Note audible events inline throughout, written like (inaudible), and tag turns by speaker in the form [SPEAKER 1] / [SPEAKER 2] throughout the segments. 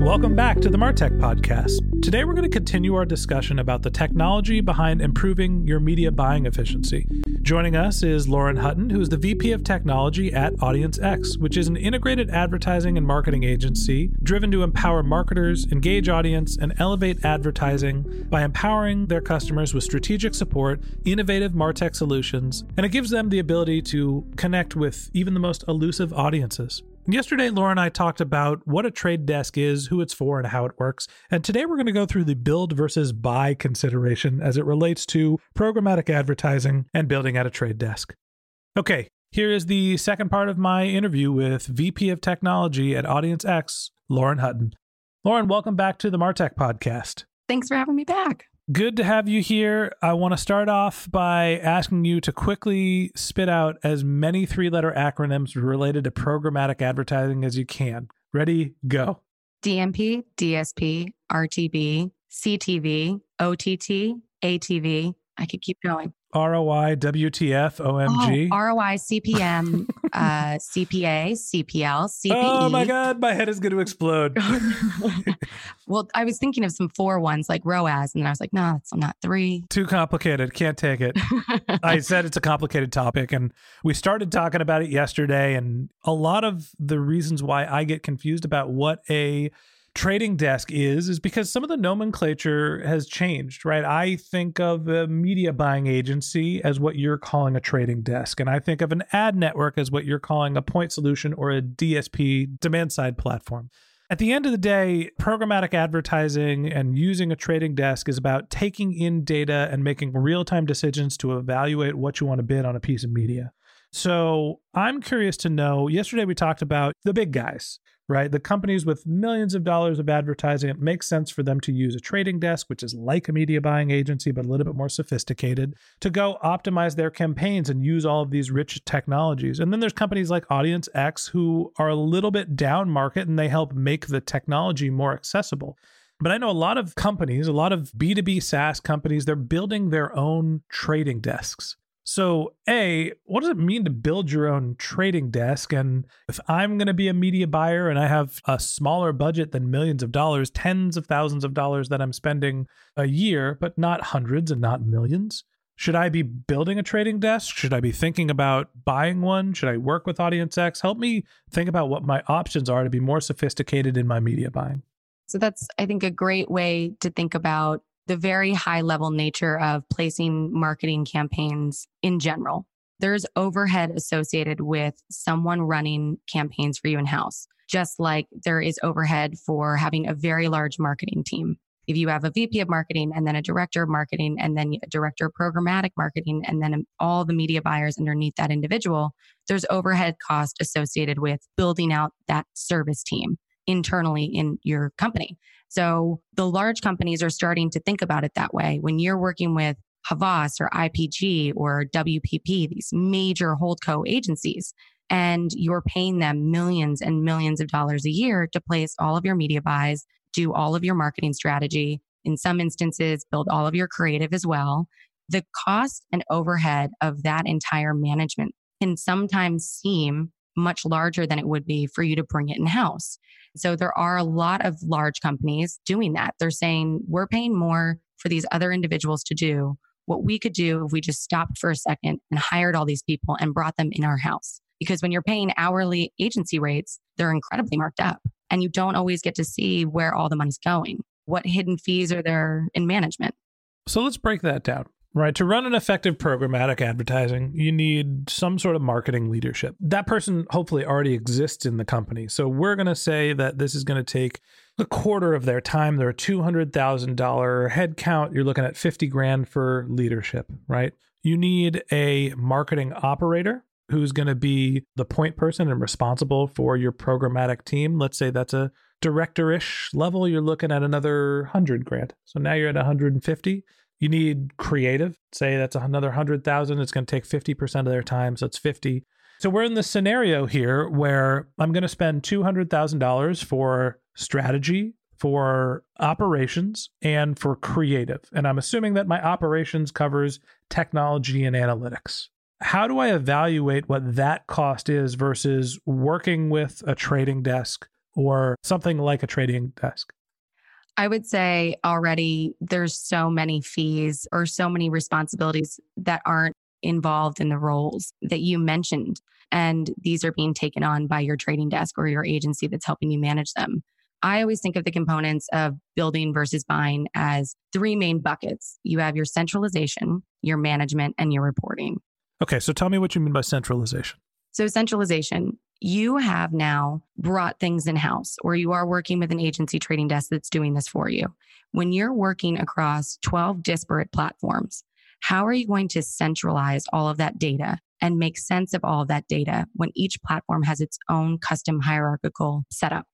[SPEAKER 1] Welcome back to the Martech Podcast. Today we're going to continue our discussion about the technology behind improving your media buying efficiency. Joining us is Lauren Hutton, who is the VP of Technology at Audience X, which is an integrated advertising and marketing agency driven to empower marketers, engage audience, and elevate advertising by empowering their customers with strategic support, innovative Martech solutions, and it gives them the ability to connect with even the most elusive audiences. Yesterday, Laura and I talked about what a trade desk is, who it's for, and how it works. And today we're going to go through the build versus buy consideration as it relates to programmatic advertising and building at a trade desk. Okay, here is the second part of my interview with VP of Technology at Audience X, Lauren Hutton. Lauren, welcome back to the Martech podcast.
[SPEAKER 2] Thanks for having me back.
[SPEAKER 1] Good to have you here. I want to start off by asking you to quickly spit out as many three letter acronyms related to programmatic advertising as you can. Ready, go.
[SPEAKER 2] DMP, DSP, RTB, CTV, OTT, ATV. I could keep going.
[SPEAKER 1] ROI, WTF, OMG.
[SPEAKER 2] Oh, ROI, CPM, uh, CPA, CPL, CPE.
[SPEAKER 1] Oh my God, my head is going to explode. (laughs)
[SPEAKER 2] well, I was thinking of some four ones like ROAS, and then I was like, no, it's not three.
[SPEAKER 1] Too complicated. Can't take it. I (laughs) said it's a complicated topic, and we started talking about it yesterday. And a lot of the reasons why I get confused about what a trading desk is is because some of the nomenclature has changed, right? I think of a media buying agency as what you're calling a trading desk, and I think of an ad network as what you're calling a point solution or a DSP, demand side platform. At the end of the day, programmatic advertising and using a trading desk is about taking in data and making real time decisions to evaluate what you want to bid on a piece of media. So I'm curious to know. Yesterday, we talked about the big guys, right? The companies with millions of dollars of advertising, it makes sense for them to use a trading desk, which is like a media buying agency, but a little bit more sophisticated, to go optimize their campaigns and use all of these rich technologies. And then there's companies like Audience X who are a little bit down market and they help make the technology more accessible. But I know a lot of companies, a lot of B2B SaaS companies, they're building their own trading desks. So, A, what does it mean to build your own trading desk? And if I'm going to be a media buyer and I have a smaller budget than millions of dollars, tens of thousands of dollars that I'm spending a year, but not hundreds and not millions, should I be building a trading desk? Should I be thinking about buying one? Should I work with Audience X? Help me think about what my options are to be more sophisticated in my media buying.
[SPEAKER 2] So, that's, I think, a great way to think about the very high level nature of placing marketing campaigns in general. There's overhead associated with someone running campaigns for you in house, just like there is overhead for having a very large marketing team. If you have a VP of marketing and then a director of marketing and then a director of programmatic marketing and then all the media buyers underneath that individual, there's overhead cost associated with building out that service team internally in your company. So the large companies are starting to think about it that way. When you're working with Havas or IPG or WPP, these major holdco agencies, and you're paying them millions and millions of dollars a year to place all of your media buys, do all of your marketing strategy, in some instances, build all of your creative as well. the cost and overhead of that entire management can sometimes seem much larger than it would be for you to bring it in house. So there are a lot of large companies doing that. They're saying we're paying more for these other individuals to do what we could do if we just stopped for a second and hired all these people and brought them in our house. Because when you're paying hourly agency rates, they're incredibly marked up and you don't always get to see where all the money's going. What hidden fees are there in management?
[SPEAKER 1] So let's break that down. Right. To run an effective programmatic advertising, you need some sort of marketing leadership. That person hopefully already exists in the company. So we're going to say that this is going to take a quarter of their time. They're a $200,000 headcount. You're looking at 50 grand for leadership, right? You need a marketing operator who's going to be the point person and responsible for your programmatic team. Let's say that's a director-ish level. You're looking at another 100 grand. So now you're at 150. You need creative. Say that's another 100,000. It's going to take 50% of their time. So it's 50. So we're in the scenario here where I'm going to spend $200,000 for strategy, for operations, and for creative. And I'm assuming that my operations covers technology and analytics. How do I evaluate what that cost is versus working with a trading desk or something like a trading desk?
[SPEAKER 2] I would say already there's so many fees or so many responsibilities that aren't involved in the roles that you mentioned. And these are being taken on by your trading desk or your agency that's helping you manage them. I always think of the components of building versus buying as three main buckets. You have your centralization, your management, and your reporting.
[SPEAKER 1] Okay, so tell me what you mean by centralization.
[SPEAKER 2] So, centralization, you have now brought things in house, or you are working with an agency trading desk that's doing this for you. When you're working across 12 disparate platforms, how are you going to centralize all of that data and make sense of all of that data when each platform has its own custom hierarchical setup?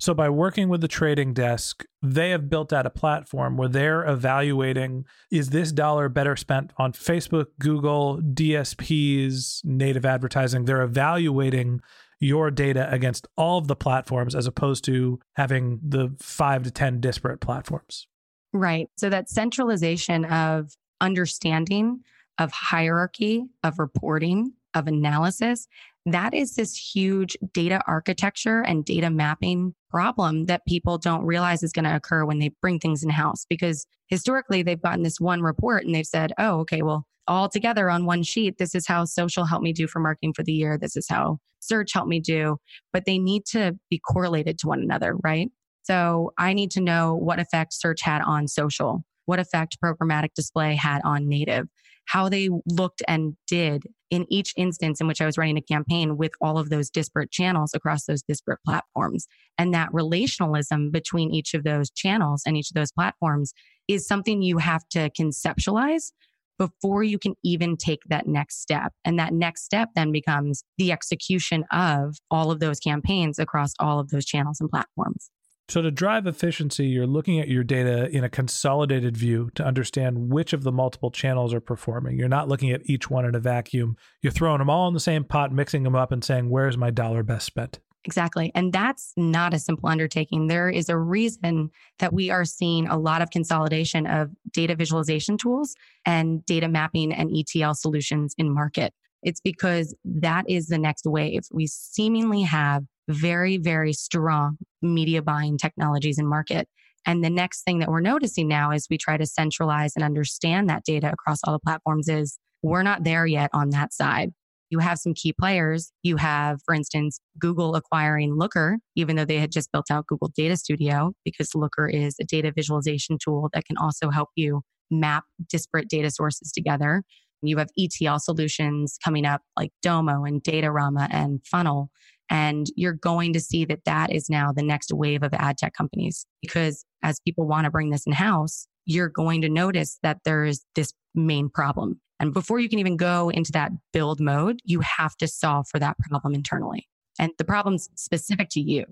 [SPEAKER 1] So, by working with the trading desk, they have built out a platform where they're evaluating is this dollar better spent on Facebook, Google, DSPs, native advertising? They're evaluating your data against all of the platforms as opposed to having the five to 10 disparate platforms.
[SPEAKER 2] Right. So, that centralization of understanding, of hierarchy, of reporting, of analysis that is this huge data architecture and data mapping problem that people don't realize is going to occur when they bring things in house because historically they've gotten this one report and they've said, oh, okay, well, all together on one sheet, this is how social helped me do for marketing for the year. This is how search helped me do. But they need to be correlated to one another, right? So I need to know what effect search had on social, what effect programmatic display had on native, how they looked and did in each instance in which I was running a campaign with all of those disparate channels across those disparate platforms. And that relationalism between each of those channels and each of those platforms is something you have to conceptualize before you can even take that next step. And that next step then becomes the execution of all of those campaigns across all of those channels and platforms.
[SPEAKER 1] So, to drive efficiency, you're looking at your data in a consolidated view to understand which of the multiple channels are performing. You're not looking at each one in a vacuum. You're throwing them all in the same pot, mixing them up, and saying, where's my dollar best spent?
[SPEAKER 2] Exactly. And that's not a simple undertaking. There is a reason that we are seeing a lot of consolidation of data visualization tools and data mapping and ETL solutions in market. It's because that is the next wave. We seemingly have very, very strong media buying technologies in market. And the next thing that we're noticing now as we try to centralize and understand that data across all the platforms is we're not there yet on that side. You have some key players. You have, for instance, Google acquiring Looker, even though they had just built out Google Data Studio, because Looker is a data visualization tool that can also help you map disparate data sources together. You have ETL solutions coming up like Domo and Datorama and Funnel and you're going to see that that is now the next wave of ad tech companies because as people want to bring this in house, you're going to notice that there's this main problem. And before you can even go into that build mode, you have to solve for that problem internally. And the problem's specific to you.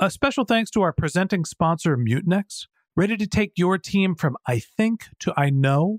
[SPEAKER 1] A special thanks to our presenting sponsor, Mutinex. Ready to take your team from I think to I know?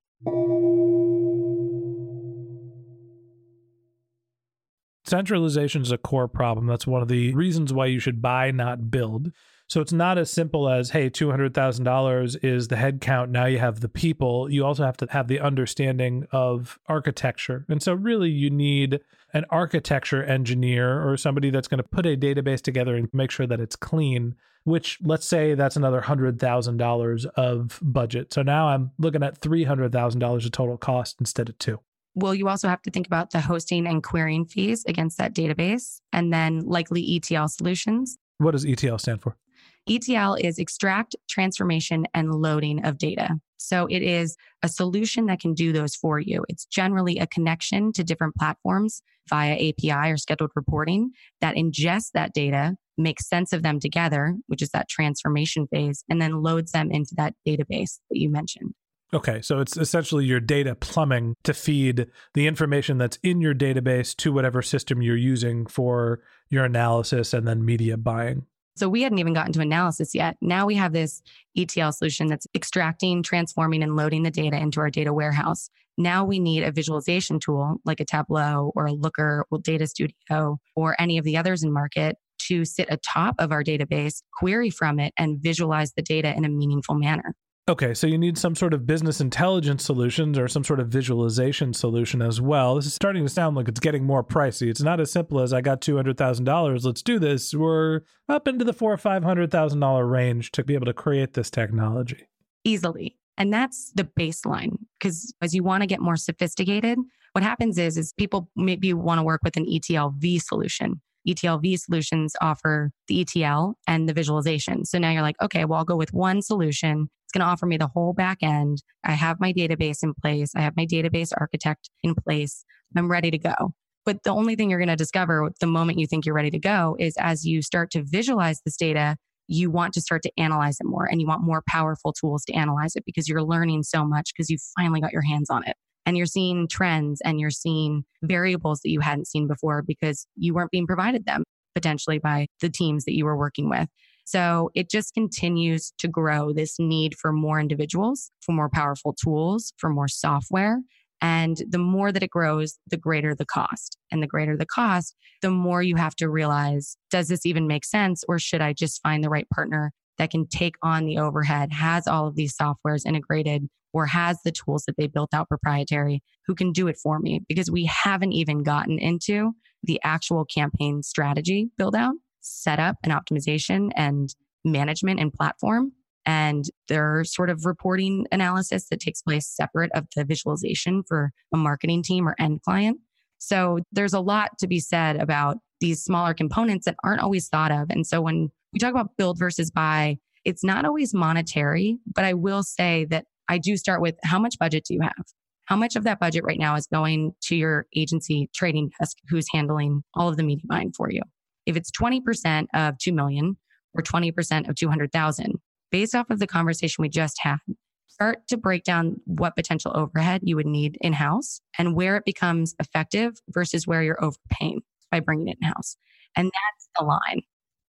[SPEAKER 1] Centralization is a core problem. That's one of the reasons why you should buy, not build. So it's not as simple as, hey, $200,000 is the head count. Now you have the people. You also have to have the understanding of architecture. And so, really, you need an architecture engineer or somebody that's going to put a database together and make sure that it's clean, which let's say that's another $100,000 of budget. So now I'm looking at $300,000 of total cost instead of two.
[SPEAKER 2] Well, you also have to think about the hosting and querying fees against that database, and then likely ETL solutions.
[SPEAKER 1] What does ETL stand for?
[SPEAKER 2] ETL is extract, transformation, and loading of data. So it is a solution that can do those for you. It's generally a connection to different platforms via API or scheduled reporting that ingests that data, makes sense of them together, which is that transformation phase, and then loads them into that database that you mentioned.
[SPEAKER 1] Okay, so it's essentially your data plumbing to feed the information that's in your database to whatever system you're using for your analysis and then media buying.
[SPEAKER 2] So we hadn't even gotten to analysis yet. Now we have this ETL solution that's extracting, transforming, and loading the data into our data warehouse. Now we need a visualization tool like a Tableau or a Looker or Data Studio or any of the others in market to sit atop of our database, query from it, and visualize the data in a meaningful manner.
[SPEAKER 1] Okay, so you need some sort of business intelligence solutions or some sort of visualization solution as well. This is starting to sound like it's getting more pricey. It's not as simple as I got two hundred thousand dollars. Let's do this. We're up into the four or five hundred thousand dollar range to be able to create this technology
[SPEAKER 2] easily, and that's the baseline. Because as you want to get more sophisticated, what happens is is people maybe want to work with an ETLV solution. ETLV solutions offer the ETL and the visualization. So now you're like, okay, well, I'll go with one solution it's going to offer me the whole back end. I have my database in place. I have my database architect in place. I'm ready to go. But the only thing you're going to discover the moment you think you're ready to go is as you start to visualize this data, you want to start to analyze it more and you want more powerful tools to analyze it because you're learning so much because you finally got your hands on it. And you're seeing trends and you're seeing variables that you hadn't seen before because you weren't being provided them potentially by the teams that you were working with. So it just continues to grow this need for more individuals, for more powerful tools, for more software. And the more that it grows, the greater the cost. And the greater the cost, the more you have to realize does this even make sense? Or should I just find the right partner that can take on the overhead, has all of these softwares integrated, or has the tools that they built out proprietary who can do it for me? Because we haven't even gotten into the actual campaign strategy build out setup and optimization and management and platform. And their sort of reporting analysis that takes place separate of the visualization for a marketing team or end client. So there's a lot to be said about these smaller components that aren't always thought of. And so when we talk about build versus buy, it's not always monetary, but I will say that I do start with how much budget do you have? How much of that budget right now is going to your agency trading desk who's handling all of the media buying for you? If it's 20% of 2 million or 20% of 200,000, based off of the conversation we just had, start to break down what potential overhead you would need in house and where it becomes effective versus where you're overpaying by bringing it in house. And that's the line.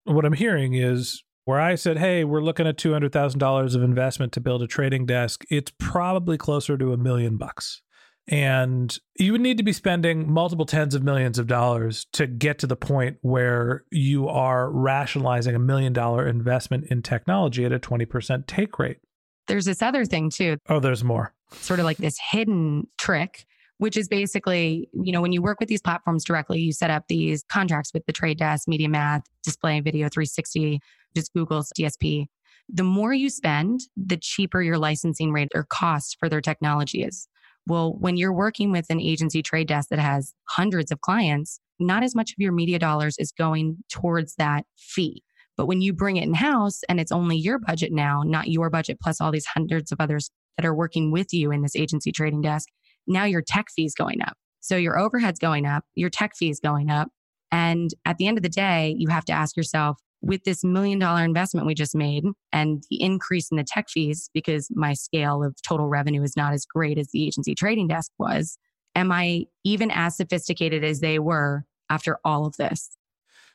[SPEAKER 1] what I'm hearing is where I said, hey, we're looking at $200,000 of investment to build a trading desk, it's probably closer to a million bucks. And you would need to be spending multiple tens of millions of dollars to get to the point where you are rationalizing a million dollar investment in technology at a 20% take rate.
[SPEAKER 2] There's this other thing too.
[SPEAKER 1] Oh, there's more.
[SPEAKER 2] Sort of like this hidden trick, which is basically, you know, when you work with these platforms directly, you set up these contracts with the trade desk, MediaMath, Display Video 360, just Google's DSP. The more you spend, the cheaper your licensing rate or cost for their technology is. Well, when you're working with an agency trade desk that has hundreds of clients, not as much of your media dollars is going towards that fee. But when you bring it in house and it's only your budget now, not your budget plus all these hundreds of others that are working with you in this agency trading desk, now your tech fee is going up. So your overhead's going up, your tech fee is going up. And at the end of the day, you have to ask yourself, with this million dollar investment we just made and the increase in the tech fees, because my scale of total revenue is not as great as the agency trading desk was, am I even as sophisticated as they were after all of this?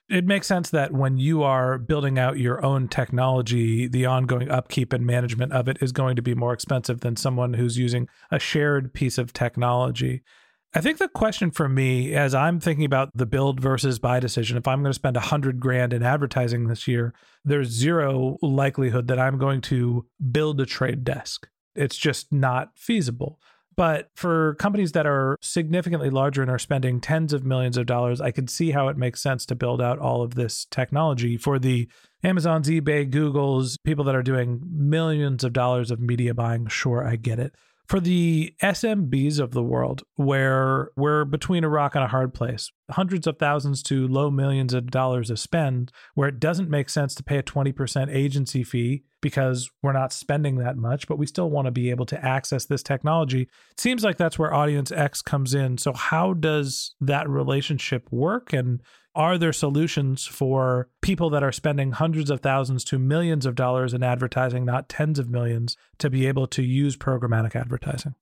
[SPEAKER 1] It makes sense that when you are building out your own technology, the ongoing upkeep and management of it is going to be more expensive than someone who's using a shared piece of technology. I think the question for me, as I'm thinking about the build versus buy decision, if I'm going to spend a hundred grand in advertising this year, there's zero likelihood that I'm going to build a trade desk. It's just not feasible. But for companies that are significantly larger and are spending tens of millions of dollars, I could see how it makes sense to build out all of this technology for the Amazon's, eBay, Google's, people that are doing millions of dollars of media buying. Sure, I get it for the SMBs of the world, where we're between a rock and a hard place, hundreds of thousands to low millions of dollars of spend, where it doesn't make sense to pay a 20% agency fee because we're not spending that much, but we still want to be able to access this technology. It seems like that's where Audience X comes in. So, how does that relationship work? And are there solutions for people that are spending hundreds of thousands to millions of dollars in advertising, not tens of millions, to be able to use programmatic advertising?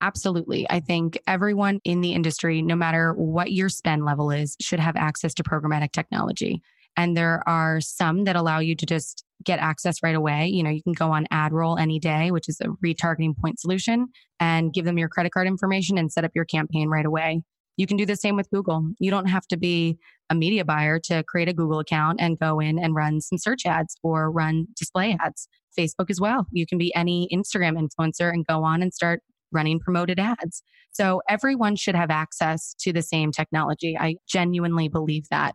[SPEAKER 2] Absolutely. I think everyone in the industry, no matter what your spend level is, should have access to programmatic technology. And there are some that allow you to just get access right away. You know, you can go on AdRoll any day, which is a retargeting point solution, and give them your credit card information and set up your campaign right away. You can do the same with Google. You don't have to be a media buyer to create a Google account and go in and run some search ads or run display ads. Facebook as well. You can be any Instagram influencer and go on and start running promoted ads. So everyone should have access to the same technology. I genuinely believe that.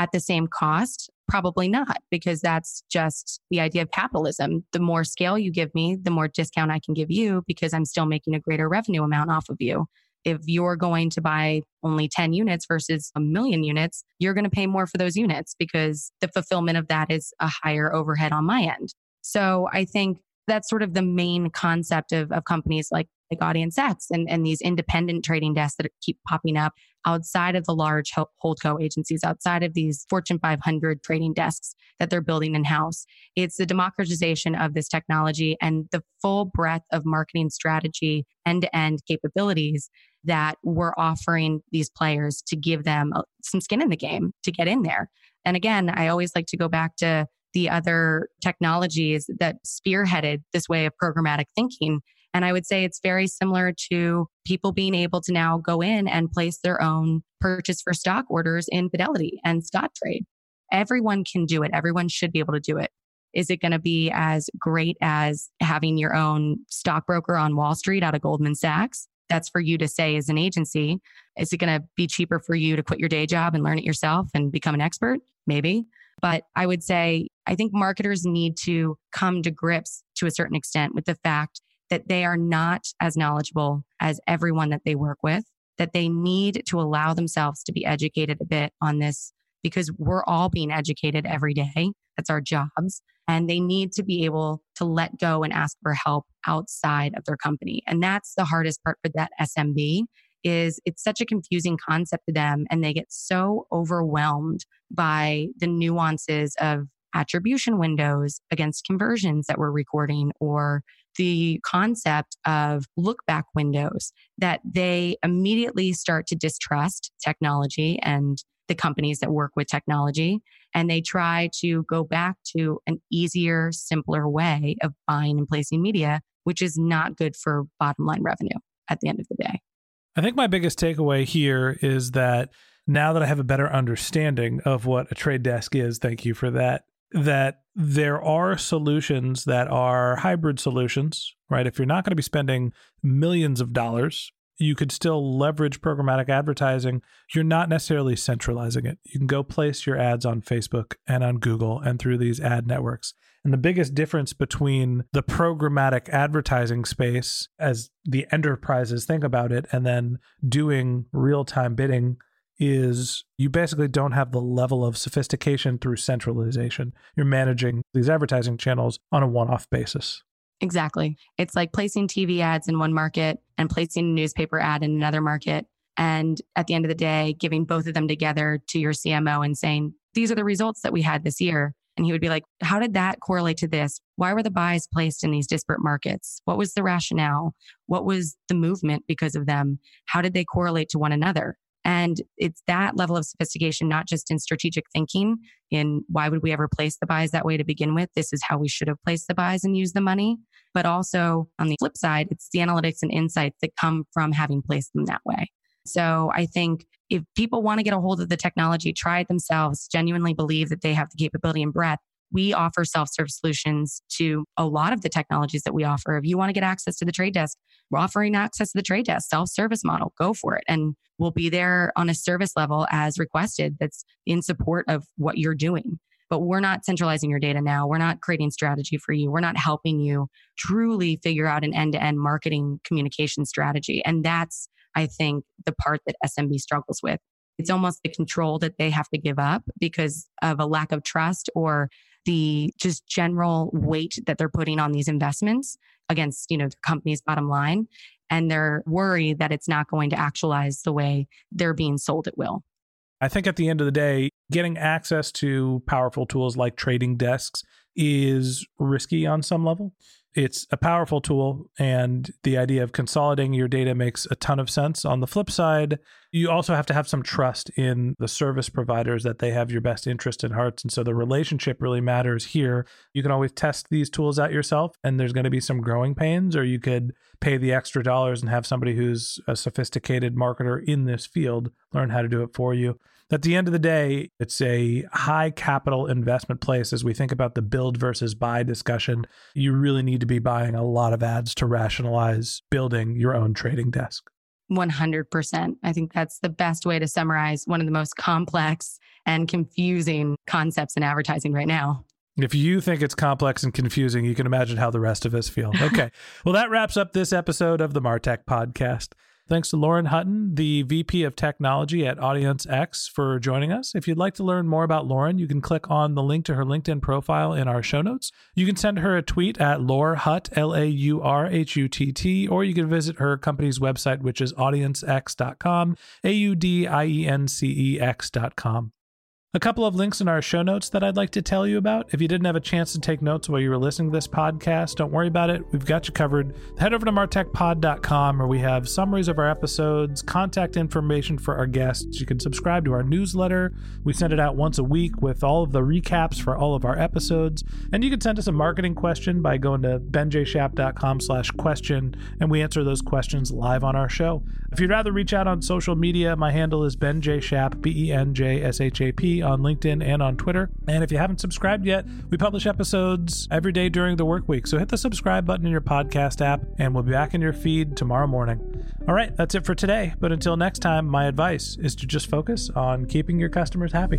[SPEAKER 2] At the same cost, probably not, because that's just the idea of capitalism. The more scale you give me, the more discount I can give you because I'm still making a greater revenue amount off of you if you're going to buy only 10 units versus a million units, you're going to pay more for those units because the fulfillment of that is a higher overhead on my end. So I think that's sort of the main concept of, of companies like like Audience X and, and these independent trading desks that keep popping up outside of the large holdco agencies, outside of these Fortune 500 trading desks that they're building in house. It's the democratization of this technology and the full breadth of marketing strategy, end to end capabilities that we're offering these players to give them uh, some skin in the game to get in there. And again, I always like to go back to the other technologies that spearheaded this way of programmatic thinking. And I would say it's very similar to people being able to now go in and place their own purchase for stock orders in Fidelity and Scottrade. Everyone can do it. Everyone should be able to do it. Is it going to be as great as having your own stockbroker on Wall Street out of Goldman Sachs? that's for you to say as an agency. Is it going to be cheaper for you to quit your day job and learn it yourself and become an expert? Maybe. But I would say, I think marketers need to come to grips to a certain extent with the fact that they are not as knowledgeable as everyone that they work with, that they need to allow themselves to be educated a bit on this because we're all being educated every day. That's our jobs and they need to be able to let go and ask for help outside of their company. And that's the hardest part for that SMB is it's such a confusing concept to them and they get so overwhelmed by the nuances of attribution windows against conversions that we're recording or the concept of look back windows that they immediately start to distrust technology and the companies that work with technology And they try to go back to an easier, simpler way of buying and placing media, which is not good for bottom line revenue at the end of the day.
[SPEAKER 1] I think my biggest takeaway here is that now that I have a better understanding of what a trade desk is, thank you for that, that there are solutions that are hybrid solutions, right? If you're not going to be spending millions of dollars, you could still leverage programmatic advertising. You're not necessarily centralizing it. You can go place your ads on Facebook and on Google and through these ad networks. And the biggest difference between the programmatic advertising space, as the enterprises think about it, and then doing real time bidding is you basically don't have the level of sophistication through centralization. You're managing these advertising channels on a one off basis.
[SPEAKER 2] Exactly. It's like placing TV ads in one market and placing a newspaper ad in another market. And at the end of the day, giving both of them together to your CMO and saying, these are the results that we had this year. And he would be like, how did that correlate to this? Why were the buys placed in these disparate markets? What was the rationale? What was the movement because of them? How did they correlate to one another? And it's that level of sophistication, not just in strategic thinking, in why would we ever place the buys that way to begin with? This is how we should have placed the buys and used the money. But also on the flip side, it's the analytics and insights that come from having placed them that way. So I think if people want to get a hold of the technology, try it themselves, genuinely believe that they have the capability and breadth, we offer self serve solutions to a lot of the technologies that we offer. If you want to get access to the trade desk, we're offering access to the trade desk, self service model, go for it. And we'll be there on a service level as requested that's in support of what you're doing. But we're not centralizing your data now. We're not creating strategy for you. We're not helping you truly figure out an end to end marketing communication strategy. And that's, I think, the part that SMB struggles with. It's almost the control that they have to give up because of a lack of trust or the just general weight that they're putting on these investments against, you know, the company's bottom line. And they're worried that it's not going to actualize the way they're being sold it will.
[SPEAKER 1] I think at the end of the day, getting access to powerful tools like trading desks is risky on some level it's a powerful tool and the idea of consolidating your data makes a ton of sense on the flip side you also have to have some trust in the service providers that they have your best interest in hearts and so the relationship really matters here you can always test these tools out yourself and there's going to be some growing pains or you could pay the extra dollars and have somebody who's a sophisticated marketer in this field learn how to do it for you at the end of the day, it's a high capital investment place as we think about the build versus buy discussion. You really need to be buying a lot of ads to rationalize building your own trading desk.
[SPEAKER 2] 100%. I think that's the best way to summarize one of the most complex and confusing concepts in advertising right now.
[SPEAKER 1] If you think it's complex and confusing, you can imagine how the rest of us feel. (laughs) Okay. well, that wraps up this episode of the Martech podcast. Thanks to Lauren Hutton, the VP of Technology at Audience X, for joining us. If you'd like to learn more about Lauren, you can click on the link to her LinkedIn profile in our show notes. You can send her a tweet at Laur Hutt, L A U R H U T T, or you can visit her company's website, which is audiencex.com, A U D I E N C E X.com. A couple of links in our show notes that I'd like to tell you about. If you didn't have a chance to take notes while you were listening to this podcast, don't worry about it. We've got you covered. Head over to martechpod.com where we have summaries of our episodes, contact information for our guests. You can subscribe to our newsletter. We send it out once a week with all of the recaps for all of our episodes. And you can send us a marketing question by going to benjshap.com slash question, and we answer those questions live on our show. If you'd rather reach out on social media, my handle is benjshap, B-E-N-J-S-H-A-P on LinkedIn and on Twitter. And if you haven't subscribed yet, we publish episodes every day during the work week. So hit the subscribe button in your podcast app, and we'll be back in your feed tomorrow morning. All right, that's it for today. But until next time, my advice is to just focus on keeping your customers happy.